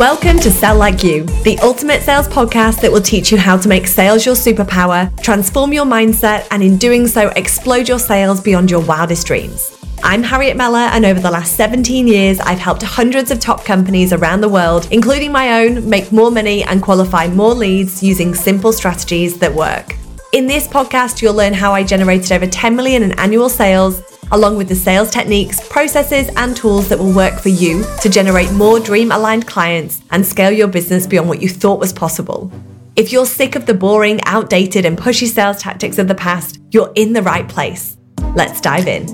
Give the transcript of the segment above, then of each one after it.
Welcome to Sell Like You, the ultimate sales podcast that will teach you how to make sales your superpower, transform your mindset, and in doing so, explode your sales beyond your wildest dreams. I'm Harriet Mellor, and over the last 17 years, I've helped hundreds of top companies around the world, including my own, make more money and qualify more leads using simple strategies that work. In this podcast, you'll learn how I generated over 10 million in annual sales along with the sales techniques, processes, and tools that will work for you to generate more dream aligned clients and scale your business beyond what you thought was possible. If you're sick of the boring, outdated, and pushy sales tactics of the past, you're in the right place. Let's dive in.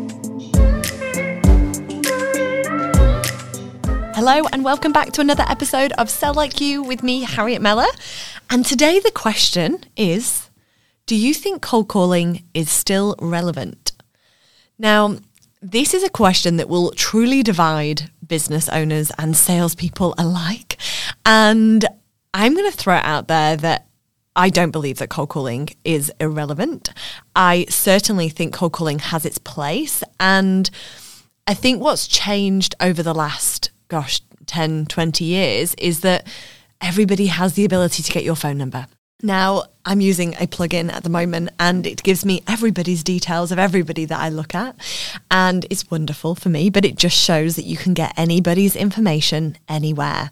Hello, and welcome back to another episode of Sell Like You with me, Harriet Mellor. And today the question is Do you think cold calling is still relevant? Now, this is a question that will truly divide business owners and salespeople alike. And I'm going to throw it out there that I don't believe that cold calling is irrelevant. I certainly think cold calling has its place. And I think what's changed over the last, gosh, 10, 20 years is that everybody has the ability to get your phone number. Now, I'm using a plugin at the moment and it gives me everybody's details of everybody that I look at. And it's wonderful for me, but it just shows that you can get anybody's information anywhere.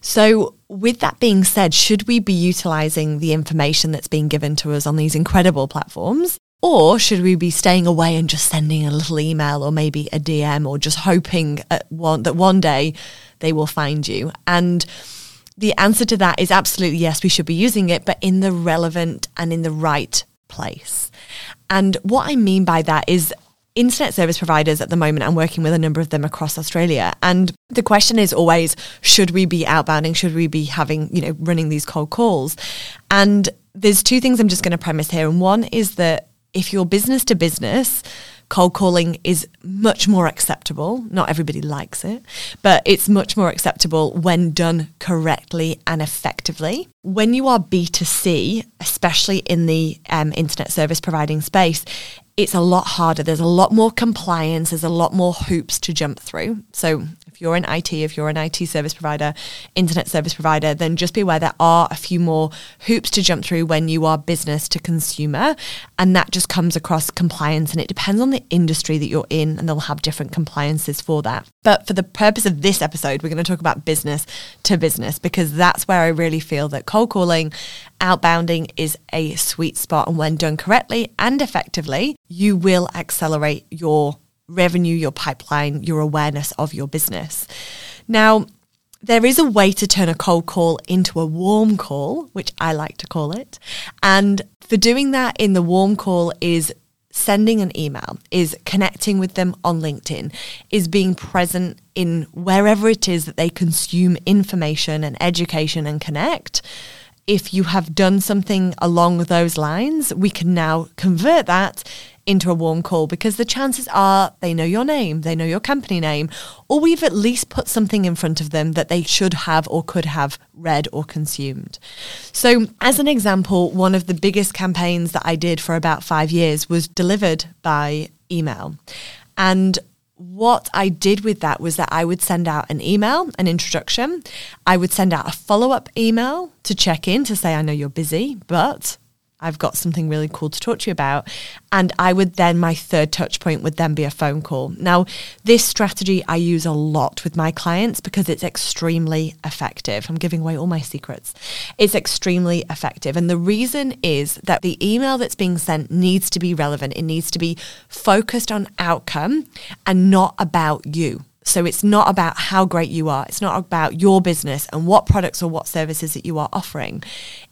So, with that being said, should we be utilizing the information that's being given to us on these incredible platforms? Or should we be staying away and just sending a little email or maybe a DM or just hoping one, that one day they will find you? And the answer to that is absolutely yes, we should be using it, but in the relevant and in the right place. And what I mean by that is internet service providers at the moment, I'm working with a number of them across Australia. And the question is always, should we be outbounding? Should we be having, you know, running these cold calls? And there's two things I'm just going to premise here. And one is that if you're business to business, cold calling is much more acceptable. Not everybody likes it, but it's much more acceptable when done correctly and effectively. When you are B2C, especially in the um, internet service providing space, it's a lot harder. There's a lot more compliance. There's a lot more hoops to jump through. So if you're in IT, if you're an IT service provider, internet service provider, then just be aware there are a few more hoops to jump through when you are business to consumer. And that just comes across compliance. And it depends on the industry that you're in, and they'll have different compliances for that. But for the purpose of this episode, we're going to talk about business to business because that's where I really feel that cold calling, outbounding is a sweet spot. And when done correctly and effectively, you will accelerate your revenue, your pipeline, your awareness of your business. Now, there is a way to turn a cold call into a warm call, which I like to call it. And for doing that in the warm call is sending an email, is connecting with them on LinkedIn, is being present in wherever it is that they consume information and education and connect. If you have done something along those lines, we can now convert that into a warm call because the chances are they know your name, they know your company name, or we've at least put something in front of them that they should have or could have read or consumed. So, as an example, one of the biggest campaigns that I did for about five years was delivered by email. And what I did with that was that I would send out an email, an introduction. I would send out a follow up email to check in to say, I know you're busy, but I've got something really cool to talk to you about. And I would then, my third touch point would then be a phone call. Now, this strategy I use a lot with my clients because it's extremely effective. I'm giving away all my secrets. It's extremely effective. And the reason is that the email that's being sent needs to be relevant, it needs to be focused on outcome and not about you. So it's not about how great you are. It's not about your business and what products or what services that you are offering.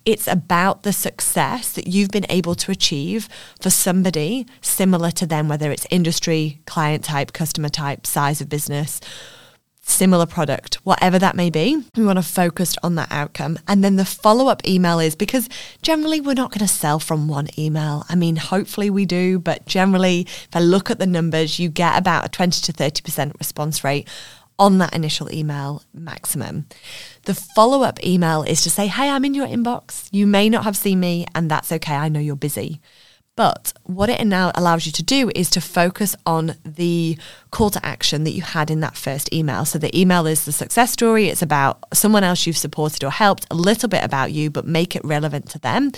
It's about the success that you've been able to achieve for somebody similar to them, whether it's industry, client type, customer type, size of business similar product, whatever that may be. We want to focus on that outcome. And then the follow up email is because generally we're not going to sell from one email. I mean, hopefully we do, but generally, if I look at the numbers, you get about a 20 to 30% response rate on that initial email maximum. The follow up email is to say, Hey, I'm in your inbox. You may not have seen me, and that's okay. I know you're busy. But what it now allows you to do is to focus on the call to action that you had in that first email. So the email is the success story. It's about someone else you've supported or helped, a little bit about you, but make it relevant to them.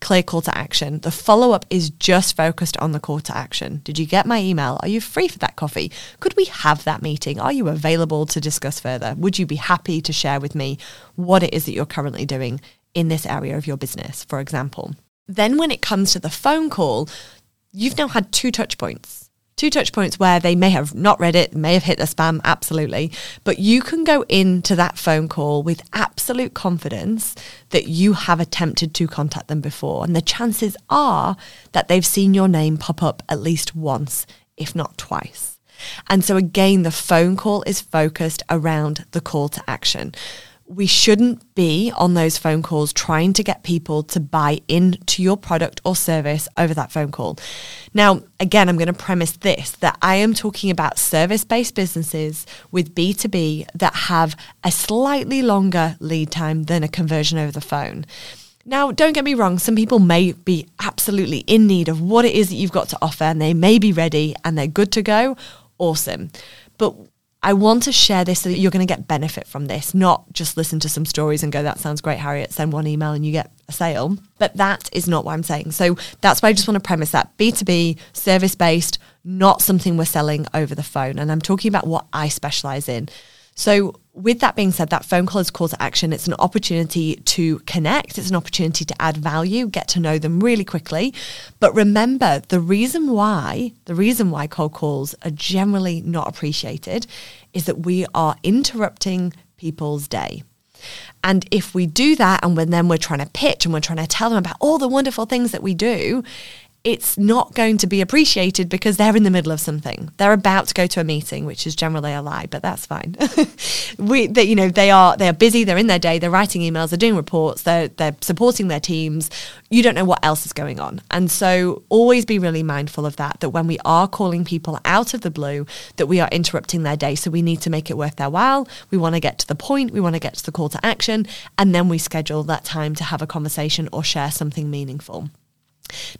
Clear call to action. The follow up is just focused on the call to action. Did you get my email? Are you free for that coffee? Could we have that meeting? Are you available to discuss further? Would you be happy to share with me what it is that you're currently doing in this area of your business, for example? Then, when it comes to the phone call, you've now had two touch points. Two touch points where they may have not read it, may have hit the spam, absolutely. But you can go into that phone call with absolute confidence that you have attempted to contact them before. And the chances are that they've seen your name pop up at least once, if not twice. And so, again, the phone call is focused around the call to action we shouldn't be on those phone calls trying to get people to buy into your product or service over that phone call. Now, again, I'm going to premise this that I am talking about service based businesses with B2B that have a slightly longer lead time than a conversion over the phone. Now, don't get me wrong, some people may be absolutely in need of what it is that you've got to offer and they may be ready and they're good to go. Awesome. But I want to share this so that you're going to get benefit from this, not just listen to some stories and go, that sounds great, Harriet, send one email and you get a sale. But that is not what I'm saying. So that's why I just want to premise that B2B, service based, not something we're selling over the phone. And I'm talking about what I specialize in. So, with that being said, that phone call is call to action. It's an opportunity to connect, it's an opportunity to add value, get to know them really quickly. But remember, the reason why, the reason why cold calls are generally not appreciated is that we are interrupting people's day. And if we do that, and when then we're trying to pitch and we're trying to tell them about all the wonderful things that we do, it's not going to be appreciated because they're in the middle of something. They're about to go to a meeting, which is generally a lie, but that's fine. we, they, you know, they are they are busy. They're in their day. They're writing emails. They're doing reports. They're they're supporting their teams. You don't know what else is going on, and so always be really mindful of that. That when we are calling people out of the blue, that we are interrupting their day. So we need to make it worth their while. We want to get to the point. We want to get to the call to action, and then we schedule that time to have a conversation or share something meaningful.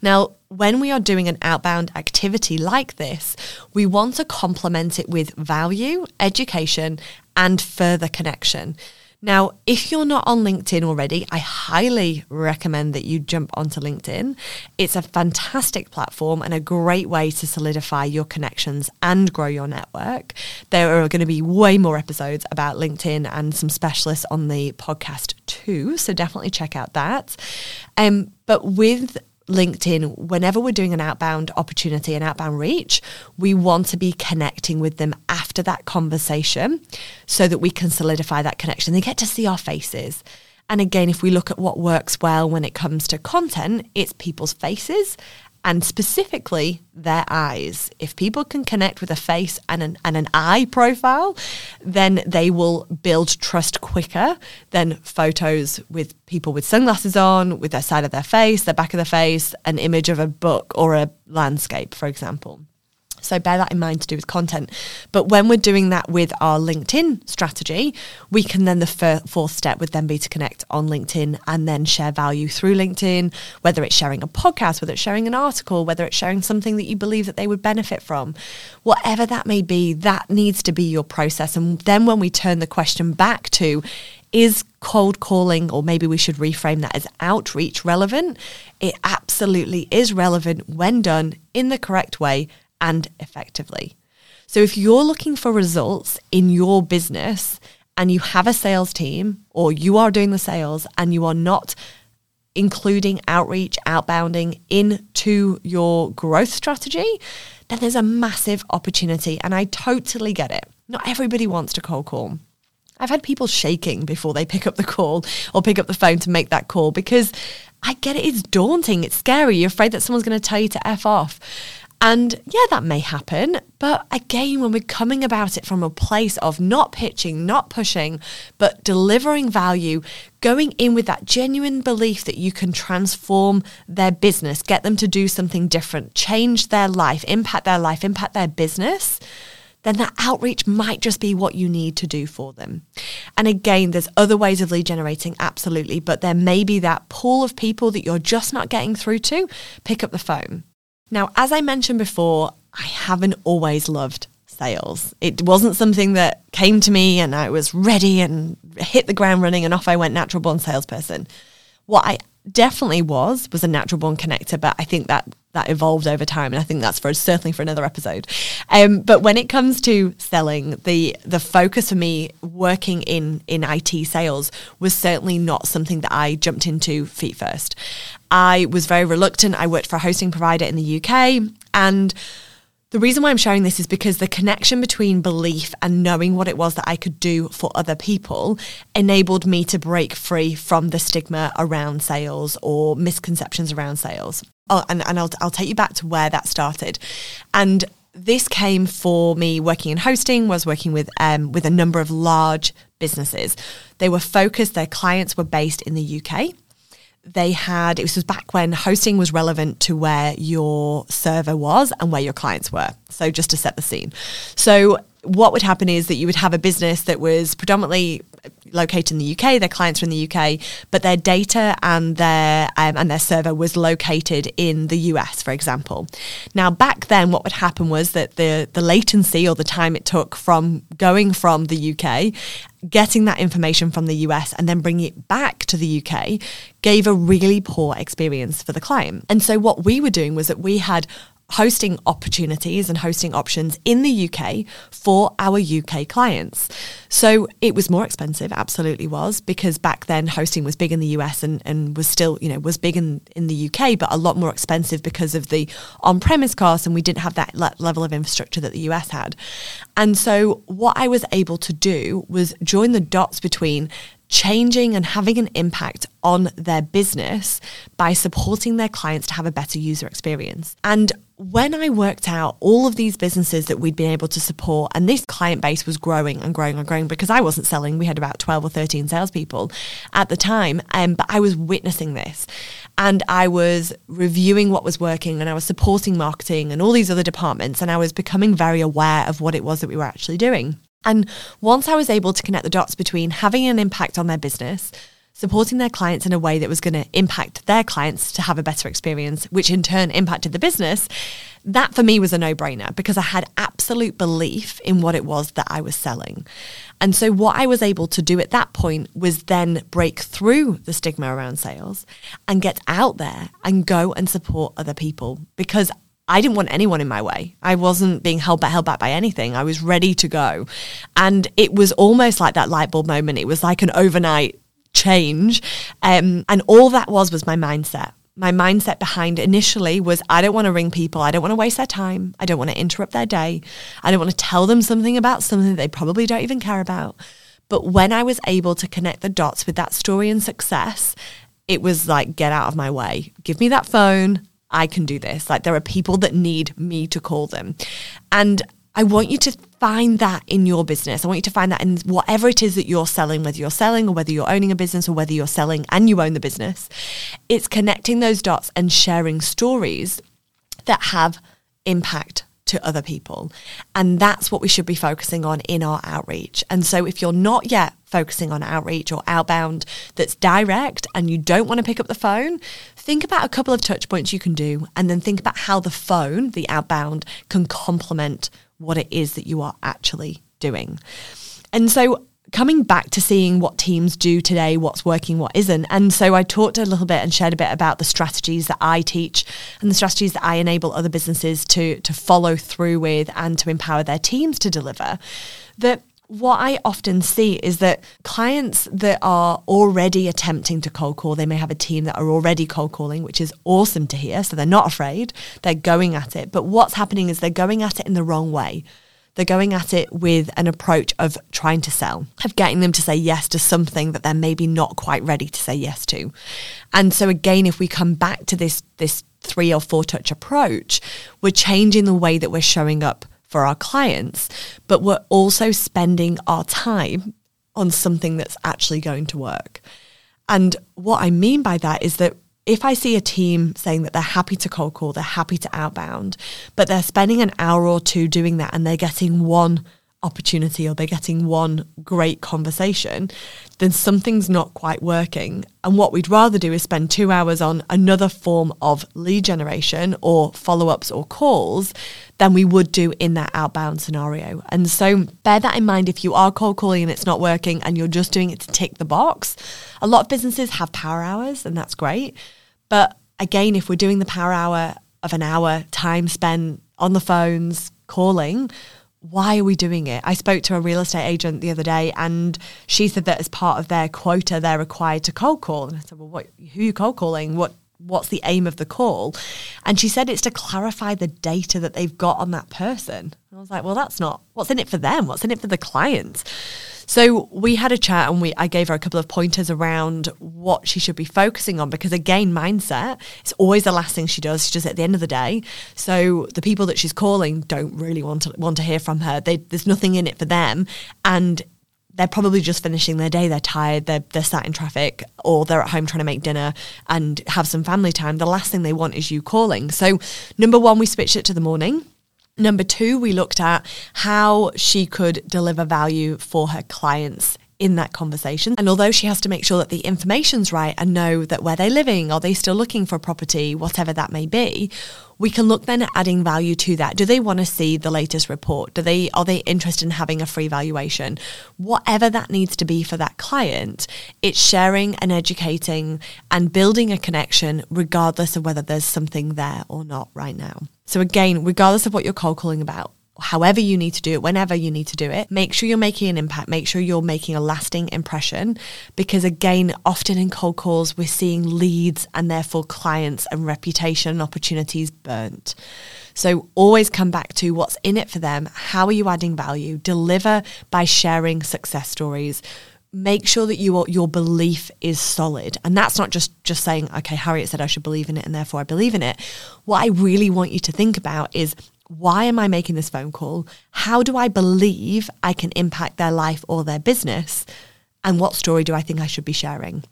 Now, when we are doing an outbound activity like this, we want to complement it with value, education, and further connection. Now, if you're not on LinkedIn already, I highly recommend that you jump onto LinkedIn. It's a fantastic platform and a great way to solidify your connections and grow your network. There are going to be way more episodes about LinkedIn and some specialists on the podcast too, so definitely check out that. Um, but with LinkedIn, whenever we're doing an outbound opportunity, an outbound reach, we want to be connecting with them after that conversation so that we can solidify that connection. They get to see our faces. And again, if we look at what works well when it comes to content, it's people's faces and specifically their eyes. If people can connect with a face and an, and an eye profile, then they will build trust quicker than photos with people with sunglasses on, with their side of their face, their back of their face, an image of a book or a landscape, for example. So bear that in mind to do with content. But when we're doing that with our LinkedIn strategy, we can then the fir- fourth step would then be to connect on LinkedIn and then share value through LinkedIn, whether it's sharing a podcast, whether it's sharing an article, whether it's sharing something that you believe that they would benefit from. Whatever that may be, that needs to be your process. And then when we turn the question back to is cold calling, or maybe we should reframe that as outreach relevant? It absolutely is relevant when done in the correct way and effectively. So if you're looking for results in your business and you have a sales team or you are doing the sales and you are not including outreach, outbounding into your growth strategy, then there's a massive opportunity. And I totally get it. Not everybody wants to cold call. I've had people shaking before they pick up the call or pick up the phone to make that call because I get it. It's daunting. It's scary. You're afraid that someone's going to tell you to F off. And yeah, that may happen. But again, when we're coming about it from a place of not pitching, not pushing, but delivering value, going in with that genuine belief that you can transform their business, get them to do something different, change their life, impact their life, impact their business, then that outreach might just be what you need to do for them. And again, there's other ways of lead generating, absolutely, but there may be that pool of people that you're just not getting through to. Pick up the phone. Now, as I mentioned before, I haven't always loved sales. It wasn't something that came to me and I was ready and hit the ground running and off I went natural born salesperson. What I definitely was was a natural born connector, but I think that that evolved over time, and I think that's for certainly for another episode. Um, but when it comes to selling, the the focus for me working in in IT sales was certainly not something that I jumped into feet first. I was very reluctant. I worked for a hosting provider in the UK, and the reason why I'm sharing this is because the connection between belief and knowing what it was that I could do for other people enabled me to break free from the stigma around sales or misconceptions around sales. Oh, and, and I'll, I'll take you back to where that started. And this came for me working in hosting, was working with um, with a number of large businesses. They were focused, their clients were based in the UK they had it was back when hosting was relevant to where your server was and where your clients were. So just to set the scene. So what would happen is that you would have a business that was predominantly located in the UK. Their clients were in the UK, but their data and their um, and their server was located in the US, for example. Now, back then, what would happen was that the the latency or the time it took from going from the UK, getting that information from the US, and then bringing it back to the UK, gave a really poor experience for the client. And so, what we were doing was that we had hosting opportunities and hosting options in the UK for our UK clients. So it was more expensive, absolutely was, because back then hosting was big in the US and, and was still, you know, was big in, in the UK, but a lot more expensive because of the on premise costs and we didn't have that le- level of infrastructure that the US had. And so what I was able to do was join the dots between changing and having an impact on their business by supporting their clients to have a better user experience. And when I worked out all of these businesses that we'd been able to support, and this client base was growing and growing and growing because I wasn't selling, we had about 12 or 13 salespeople at the time, um, but I was witnessing this and I was reviewing what was working and I was supporting marketing and all these other departments, and I was becoming very aware of what it was that we were actually doing. And once I was able to connect the dots between having an impact on their business, supporting their clients in a way that was going to impact their clients to have a better experience, which in turn impacted the business, that for me was a no brainer because I had absolute belief in what it was that I was selling. And so, what I was able to do at that point was then break through the stigma around sales and get out there and go and support other people because I didn't want anyone in my way. I wasn't being held back, held back by anything. I was ready to go. And it was almost like that light bulb moment. It was like an overnight change. Um, and all that was was my mindset. My mindset behind initially was I don't want to ring people. I don't want to waste their time. I don't want to interrupt their day. I don't want to tell them something about something they probably don't even care about. But when I was able to connect the dots with that story and success, it was like, get out of my way. Give me that phone. I can do this. Like there are people that need me to call them. And I want you to find that in your business. I want you to find that in whatever it is that you're selling, whether you're selling or whether you're owning a business or whether you're selling and you own the business. It's connecting those dots and sharing stories that have impact to other people. And that's what we should be focusing on in our outreach. And so if you're not yet focusing on outreach or outbound that's direct and you don't want to pick up the phone, think about a couple of touch points you can do and then think about how the phone, the outbound, can complement what it is that you are actually doing. And so coming back to seeing what teams do today, what's working, what isn't. And so I talked a little bit and shared a bit about the strategies that I teach and the strategies that I enable other businesses to to follow through with and to empower their teams to deliver. That what I often see is that clients that are already attempting to cold call, they may have a team that are already cold calling, which is awesome to hear. So they're not afraid, they're going at it. But what's happening is they're going at it in the wrong way. They're going at it with an approach of trying to sell, of getting them to say yes to something that they're maybe not quite ready to say yes to. And so again, if we come back to this this three or four touch approach, we're changing the way that we're showing up for our clients, but we're also spending our time on something that's actually going to work. And what I mean by that is that if I see a team saying that they're happy to cold call, they're happy to outbound, but they're spending an hour or two doing that and they're getting one opportunity or they're getting one great conversation, then something's not quite working. And what we'd rather do is spend two hours on another form of lead generation or follow ups or calls than we would do in that outbound scenario. And so bear that in mind if you are cold calling and it's not working and you're just doing it to tick the box. A lot of businesses have power hours and that's great. But again, if we're doing the power hour of an hour time spent on the phones calling, why are we doing it? I spoke to a real estate agent the other day and she said that as part of their quota, they're required to cold call. And I said, well, what, who are you cold calling? What, what's the aim of the call? And she said it's to clarify the data that they've got on that person. I was like, well, that's not, what's in it for them? What's in it for the clients? So we had a chat and we I gave her a couple of pointers around what she should be focusing on because again, mindset is always the last thing she does. She does it at the end of the day. So the people that she's calling don't really want to want to hear from her. They, there's nothing in it for them, and they're probably just finishing their day. They're tired. They're, they're sat in traffic or they're at home trying to make dinner and have some family time. The last thing they want is you calling. So, number one, we switched it to the morning. Number two, we looked at how she could deliver value for her clients in that conversation. And although she has to make sure that the information's right and know that where they're living, are they still looking for a property, whatever that may be, we can look then at adding value to that. Do they want to see the latest report? Do they are they interested in having a free valuation? Whatever that needs to be for that client, it's sharing and educating and building a connection regardless of whether there's something there or not right now. So again, regardless of what you're cold calling about, however you need to do it, whenever you need to do it, make sure you're making an impact, make sure you're making a lasting impression. Because again, often in cold calls, we're seeing leads and therefore clients and reputation and opportunities burnt. So always come back to what's in it for them. How are you adding value? Deliver by sharing success stories make sure that your your belief is solid and that's not just just saying okay harriet said i should believe in it and therefore i believe in it what i really want you to think about is why am i making this phone call? How do i believe i can impact their life or their business? And what story do i think i should be sharing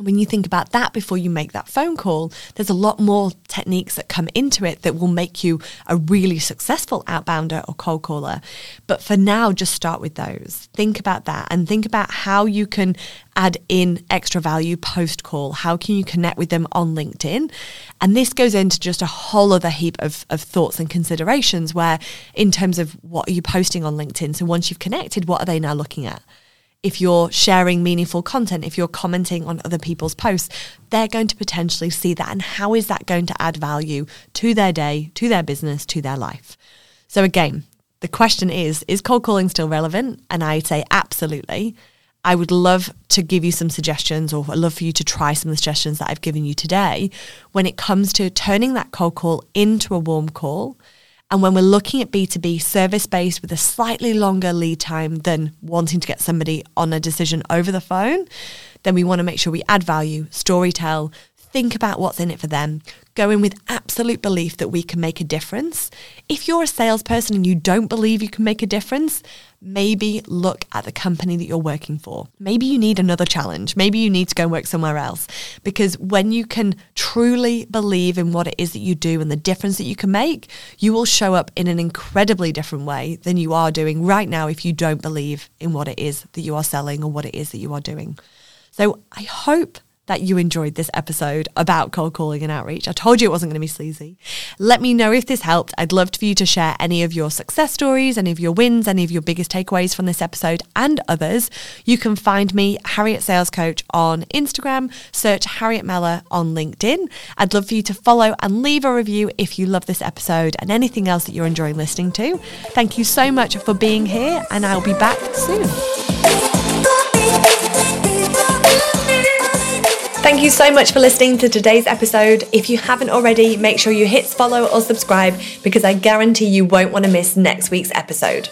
when you think about that before you make that phone call, there's a lot more techniques that come into it that will make you a really successful outbounder or cold caller. But for now, just start with those. Think about that and think about how you can add in extra value post call. How can you connect with them on LinkedIn? And this goes into just a whole other heap of, of thoughts and considerations where, in terms of what are you posting on LinkedIn? So once you've connected, what are they now looking at? If you're sharing meaningful content, if you're commenting on other people's posts, they're going to potentially see that. And how is that going to add value to their day, to their business, to their life? So, again, the question is Is cold calling still relevant? And I say absolutely. I would love to give you some suggestions or I'd love for you to try some of the suggestions that I've given you today when it comes to turning that cold call into a warm call and when we're looking at B2B service based with a slightly longer lead time than wanting to get somebody on a decision over the phone, then we want to make sure we add value, story tell, think about what's in it for them, go in with absolute belief that we can make a difference. If you're a salesperson and you don't believe you can make a difference, maybe look at the company that you're working for. Maybe you need another challenge. Maybe you need to go and work somewhere else. Because when you can truly believe in what it is that you do and the difference that you can make, you will show up in an incredibly different way than you are doing right now if you don't believe in what it is that you are selling or what it is that you are doing. So I hope that you enjoyed this episode about cold calling and outreach. I told you it wasn't going to be sleazy. Let me know if this helped. I'd love for you to share any of your success stories, any of your wins, any of your biggest takeaways from this episode and others. You can find me, Harriet Sales Coach, on Instagram. Search Harriet Mellor on LinkedIn. I'd love for you to follow and leave a review if you love this episode and anything else that you're enjoying listening to. Thank you so much for being here, and I'll be back soon. Thank you so much for listening to today's episode. If you haven't already, make sure you hit follow or subscribe because I guarantee you won't want to miss next week's episode.